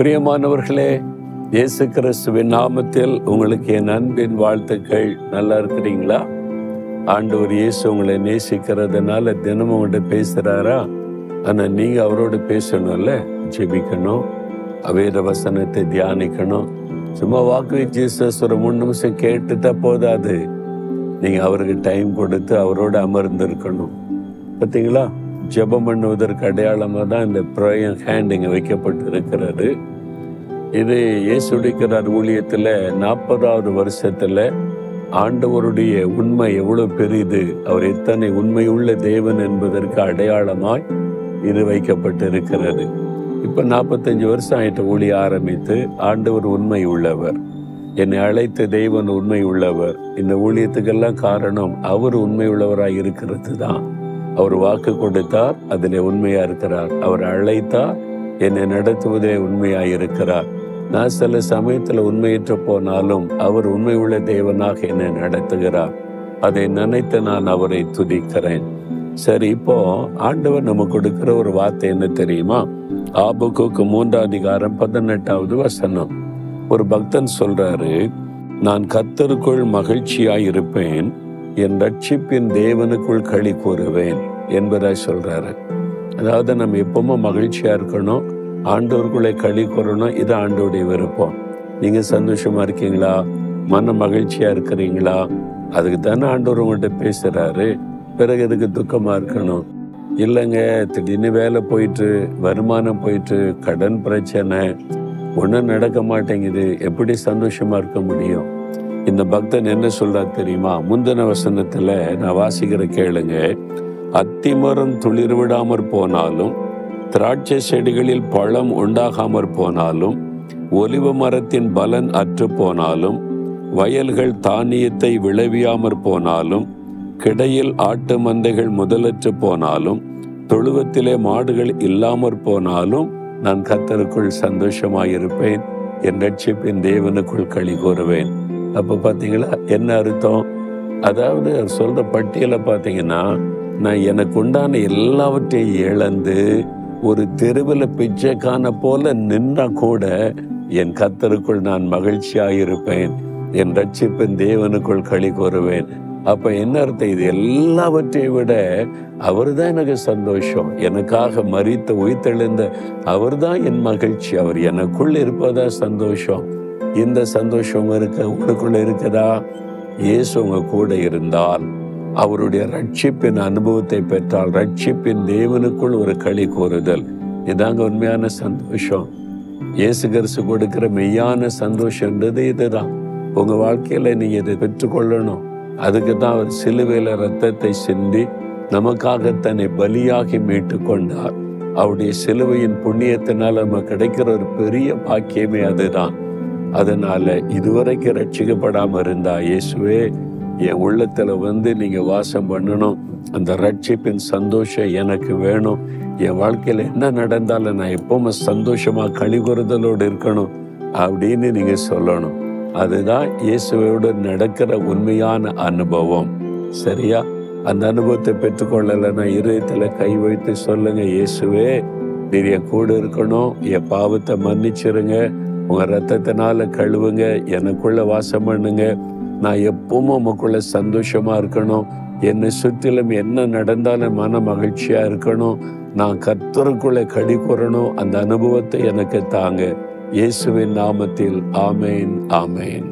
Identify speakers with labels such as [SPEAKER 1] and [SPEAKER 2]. [SPEAKER 1] பிரியமானவர்களே இயேசு கிறிஸ்துவின் நாமத்தில் உங்களுக்கு என் அன்பின் வாழ்த்துக்கள் நல்லா இருக்கிறீங்களா ஆண்டவர் இயேசு உங்களை நேசிக்கிறதுனால தினமும் உங்கள்கிட்ட பேசுகிறாரா ஆனால் நீங்கள் அவரோடு பேசணும்ல ஜெபிக்கணும் அவேத வசனத்தை தியானிக்கணும் சும்மா வாக்கு ஜீசஸ் ஒரு மூணு நிமிஷம் கேட்டுட்டா போதாது நீங்கள் அவருக்கு டைம் கொடுத்து அவரோடு அமர்ந்திருக்கணும் பார்த்தீங்களா ஜெபம் பண்ணுவதற்கு அடையாளமாக தான் இந்த ப்ரோயம் ஹேண்ட் இங்கே வைக்கப்பட்டு இருக்கிறது இது இயேசுடிக்கிறார் ஊழியத்தில் நாற்பதாவது வருஷத்தில் ஆண்டவருடைய உண்மை எவ்வளோ பெரிது அவர் எத்தனை உண்மையுள்ள தேவன் என்பதற்கு அடையாளமாய் இது வைக்கப்பட்டிருக்கிறது இப்போ நாற்பத்தஞ்சு வருஷம் ஆயிட்ட ஊழிய ஆரம்பித்து ஆண்டவர் உண்மை உள்ளவர் என்னை அழைத்த தெய்வன் உண்மை உள்ளவர் இந்த ஊழியத்துக்கெல்லாம் காரணம் அவர் உண்மை உள்ளவராய் இருக்கிறது தான் அவர் வாக்கு கொடுத்தார் அதில் உண்மையாக இருக்கிறார் அவர் அழைத்தார் என்னை நடத்துவதே உண்மையாக இருக்கிறார் நான் சில சமயத்தில் உண்மையற்று போனாலும் அவர் உண்மை உள்ள தேவனாக என்னை நடத்துகிறார் அதை நினைத்து நான் அவரை துதிக்கிறேன் சரி இப்போ ஆண்டவர் நம்ம கொடுக்கிற ஒரு வார்த்தை என்ன தெரியுமா ஆபுக்கு மூன்றாம் அதிகாரம் பதினெட்டாவது வசனம் ஒரு பக்தன் சொல்றாரு நான் கத்தருக்குள் மகிழ்ச்சியாய் இருப்பேன் என் ரட்சிப்பின் தேவனுக்குள் களி கூறுவேன் என்பதாய் சொல்றாரு அதாவது நம்ம எப்பவுமே மகிழ்ச்சியா இருக்கணும் ஆண்டோருக்குள்ளே களி கூறணும் இது ஆண்டோடைய விருப்பம் நீங்கள் சந்தோஷமா இருக்கீங்களா மன மகிழ்ச்சியாக இருக்கிறீங்களா அதுக்கு தானே ஆண்டவர் உங்கள்கிட்ட பேசுகிறாரு பிறகு எதுக்கு துக்கமாக இருக்கணும் இல்லைங்க திடீர்னு வேலை போயிட்டு வருமானம் போயிட்டு கடன் பிரச்சனை ஒன்றும் நடக்க மாட்டேங்குது எப்படி சந்தோஷமாக இருக்க முடியும் இந்த பக்தன் என்ன சொல்றா தெரியுமா முந்தின வசனத்தில் நான் வாசிக்கிற கேளுங்க அத்திமரம் துளிர் விடாமற் போனாலும் திராட்சை செடிகளில் பழம் உண்டாகாமற் போனாலும் ஒலிவ மரத்தின் பலன் அற்று போனாலும் வயல்கள் தானியத்தை விளைவியாமற் போனாலும் கிடையில் ஆட்டு மந்தைகள் முதலற்று போனாலும் தொழுவத்திலே மாடுகள் இல்லாமற் போனாலும் நான் கத்தருக்குள் சந்தோஷமாயிருப்பேன் என் ரட்சிப்பின் தேவனுக்குள் களி கூறுவேன் அப்போ பார்த்தீங்களா என்ன அர்த்தம் அதாவது சொல்ற பட்டியலை பார்த்தீங்கன்னா நான் எனக்கு உண்டான எல்லாவற்றையும் இழந்து ஒரு தெருவில் பிச்சைக்கான போல நின்ற கூட என் கத்தருக்குள் நான் மகிழ்ச்சியாக இருப்பேன் என் ரட்சிப்பின் தேவனுக்குள் களி கூறுவேன் அப்ப என்ன அர்த்தம் இது எல்லாவற்றை விட அவர் தான் எனக்கு சந்தோஷம் எனக்காக மறித்த உயிர்த்தெழுந்த அவர் தான் என் மகிழ்ச்சி அவர் எனக்குள் இருப்பதா சந்தோஷம் இந்த சந்தோஷம் இருக்க உங்களுக்குள்ள இருக்கதா இயேசு உங்க கூட இருந்தால் அவருடைய ரட்சிப்பின் அனுபவத்தை பெற்றால் ரட்சிப்பின் தேவனுக்குள் ஒரு களி கூறுதல் இதாங்க உண்மையான சந்தோஷம் இயேசு கரிசு கொடுக்கிற மெய்யான சந்தோஷன்றது இதுதான் உங்கள் வாழ்க்கையில் நீங்க இதை பெற்றுக்கொள்ளணும் அதுக்கு தான் அவர் சிலுவையில் ரத்தத்தை சிந்தி நமக்காக தன்னை பலியாகி மீட்டு கொண்டார் அவருடைய சிலுவையின் புண்ணியத்தினால் நம்ம கிடைக்கிற ஒரு பெரிய பாக்கியமே அதுதான் அதனால இதுவரைக்கும் ரட்சிக்கப்படாமல் இருந்தா இயேசுவே என் உள்ளத்தில் வந்து நீங்கள் வாசம் பண்ணணும் அந்த ரட்சிப்பின் சந்தோஷம் எனக்கு வேணும் என் வாழ்க்கையில் என்ன நடந்தாலும் நான் எப்பவுமே சந்தோஷமாக கழிவுறுதலோடு இருக்கணும் அப்படின்னு நீங்கள் சொல்லணும் அதுதான் இயேசுவோடு நடக்கிற உண்மையான அனுபவம் சரியா அந்த அனுபவத்தை பெற்றுக்கொள்ளலைன்னா இருதயத்தில் கை வைத்து சொல்லுங்க இயேசுவே நீர் என் கூட இருக்கணும் என் பாவத்தை மன்னிச்சிருங்க உங்கள் ரத்தத்தினால கழுவுங்க எனக்குள்ள வாசம் பண்ணுங்க நான் எப்பவும் உமக்குள்ள சந்தோஷமா இருக்கணும் என்னை சுற்றிலும் என்ன நடந்தாலும் மன மகிழ்ச்சியா இருக்கணும் நான் கத்தருக்குள்ள கடி கூறணும் அந்த அனுபவத்தை எனக்கு தாங்க இயேசுவின் நாமத்தில் ஆமேன் ஆமேன்